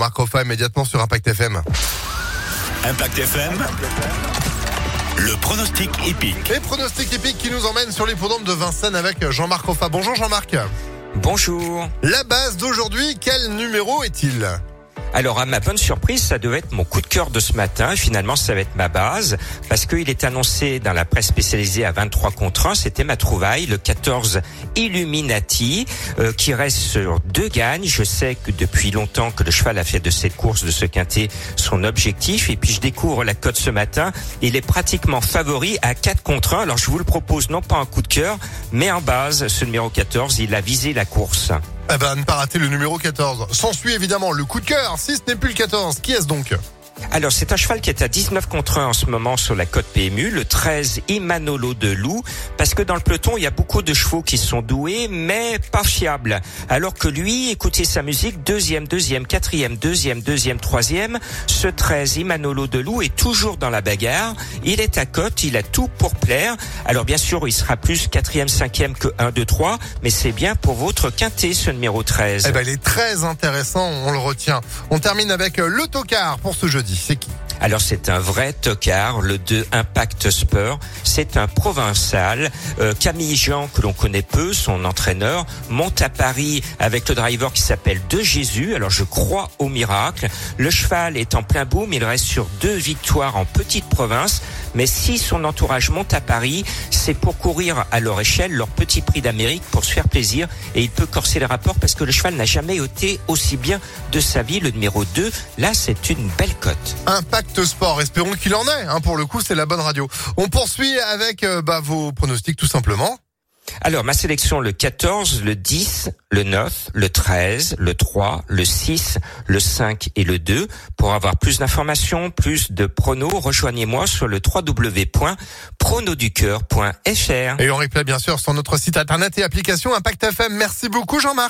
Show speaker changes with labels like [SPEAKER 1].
[SPEAKER 1] Marc Roffa immédiatement sur Impact FM.
[SPEAKER 2] Impact FM. Le pronostic épique.
[SPEAKER 1] Et pronostic épique qui nous emmène sur l'hippodrome de Vincennes avec Jean-Marc Roffa. Bonjour Jean-Marc.
[SPEAKER 3] Bonjour.
[SPEAKER 1] La base d'aujourd'hui, quel numéro est-il?
[SPEAKER 3] Alors à ma bonne surprise, ça devait être mon coup de cœur de ce matin. Finalement, ça va être ma base parce qu'il est annoncé dans la presse spécialisée à 23 contre 1. C'était ma trouvaille, le 14 Illuminati, euh, qui reste sur deux gagnes. Je sais que depuis longtemps que le cheval a fait de cette course, de ce quintet, son objectif. Et puis je découvre la cote ce matin. Il est pratiquement favori à 4 contre 1. Alors je vous le propose non pas un coup de cœur, mais en base, ce numéro 14, il a visé la course.
[SPEAKER 1] Eh ben, ne pas rater le numéro 14. S'ensuit évidemment le coup de cœur. Si ce n'est plus le 14, qui est-ce donc?
[SPEAKER 3] Alors c'est un cheval qui est à 19 contre 1 en ce moment sur la côte PMU, le 13 Imanolo de Loup, parce que dans le peloton il y a beaucoup de chevaux qui sont doués mais pas fiables. Alors que lui, écoutez sa musique, deuxième, deuxième, quatrième, deuxième, deuxième, troisième, ce 13 Imanolo de Loup est toujours dans la bagarre, il est à côte, il a tout pour plaire. Alors bien sûr il sera plus quatrième, cinquième que 1, 2, 3, mais c'est bien pour votre quintet ce numéro 13.
[SPEAKER 1] Eh ben il est très intéressant, on le retient. On termine avec le tocard pour ce jeudi c'est qui?
[SPEAKER 3] Alors c'est un vrai tocard, le 2 Impact Spur. C'est un provincial. Euh, Camille Jean, que l'on connaît peu, son entraîneur, monte à Paris avec le driver qui s'appelle De Jésus. Alors je crois au miracle. Le cheval est en plein boom, il reste sur deux victoires en petite province. Mais si son entourage monte à Paris, c'est pour courir à leur échelle leur petit prix d'Amérique pour se faire plaisir. Et il peut corser les rapports parce que le cheval n'a jamais été aussi bien de sa vie. Le numéro 2, là c'est une belle cote.
[SPEAKER 1] Impact Sport. Espérons qu'il en est. Hein, pour le coup, c'est la bonne radio. On poursuit avec euh, bah, vos pronostics tout simplement.
[SPEAKER 3] Alors, ma sélection, le 14, le 10, le 9, le 13, le 3, le 6, le 5 et le 2. Pour avoir plus d'informations, plus de pronos, rejoignez-moi sur le www.pronoducœur.fr.
[SPEAKER 1] Et on replay bien sûr sur notre site internet et application Impact FM. Merci beaucoup Jean-Marc.